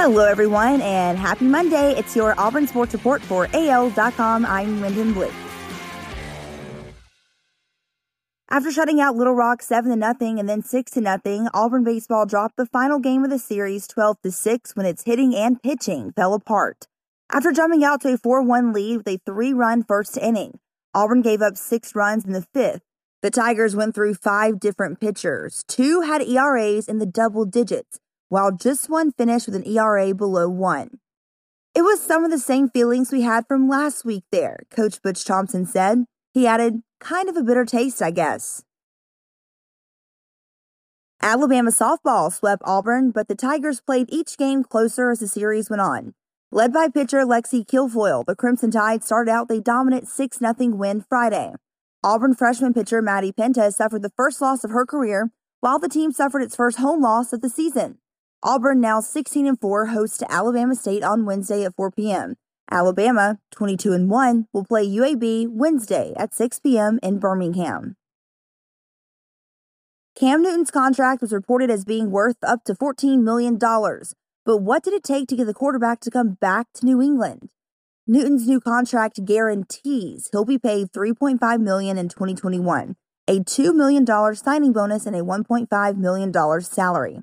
Hello, everyone, and happy Monday. It's your Auburn Sports Report for AL.com. I'm Lyndon Blake. After shutting out Little Rock 7 to nothing and then 6 to nothing, Auburn baseball dropped the final game of the series 12 to 6 when its hitting and pitching fell apart. After jumping out to a 4-1 lead with a 3-run first inning, Auburn gave up 6 runs in the 5th. The Tigers went through 5 different pitchers. Two had ERAs in the double digits, while just one finished with an ERA below 1. It was some of the same feelings we had from last week there, Coach Butch Thompson said. He added, kind of a bitter taste, I guess. Alabama softball swept Auburn, but the Tigers played each game closer as the series went on. Led by pitcher Lexi Kilfoyl, the Crimson Tide started out a dominant 6 0 win Friday. Auburn freshman pitcher Maddie Penta suffered the first loss of her career, while the team suffered its first home loss of the season. Auburn, now 16 and 4, hosts Alabama State on Wednesday at 4 p.m. Alabama, 22 and 1, will play UAB Wednesday at 6 p.m. in Birmingham. Cam Newton's contract was reported as being worth up to $14 million, but what did it take to get the quarterback to come back to New England? Newton's new contract guarantees he'll be paid 3.5 million in 2021, a $2 million signing bonus and a $1.5 million salary.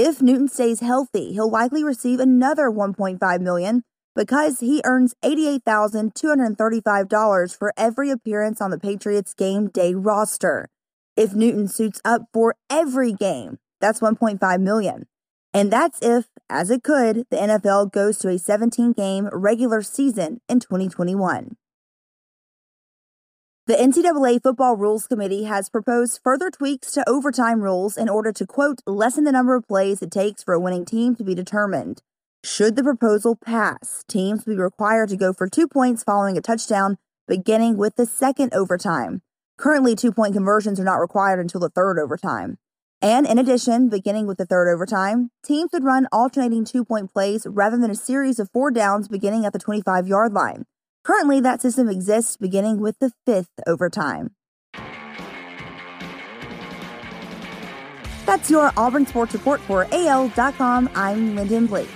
If Newton stays healthy, he'll likely receive another 1.5 million because he earns $88,235 for every appearance on the Patriots game day roster. If Newton suits up for every game, that's 1.5 million. And that's if, as it could, the NFL goes to a 17 game regular season in 2021. The NCAA Football Rules Committee has proposed further tweaks to overtime rules in order to, quote, lessen the number of plays it takes for a winning team to be determined. Should the proposal pass, teams will be required to go for two points following a touchdown, beginning with the second overtime. Currently, two point conversions are not required until the third overtime. And in addition, beginning with the third overtime, teams would run alternating two point plays rather than a series of four downs beginning at the 25 yard line. Currently, that system exists beginning with the fifth overtime. That's your Auburn Sports Report for AL.com. I'm Lyndon Blake.